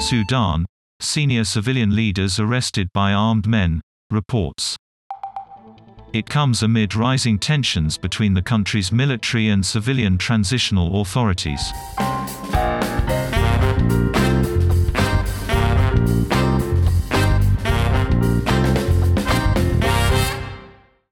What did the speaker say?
Sudan, senior civilian leaders arrested by armed men, reports. It comes amid rising tensions between the country's military and civilian transitional authorities.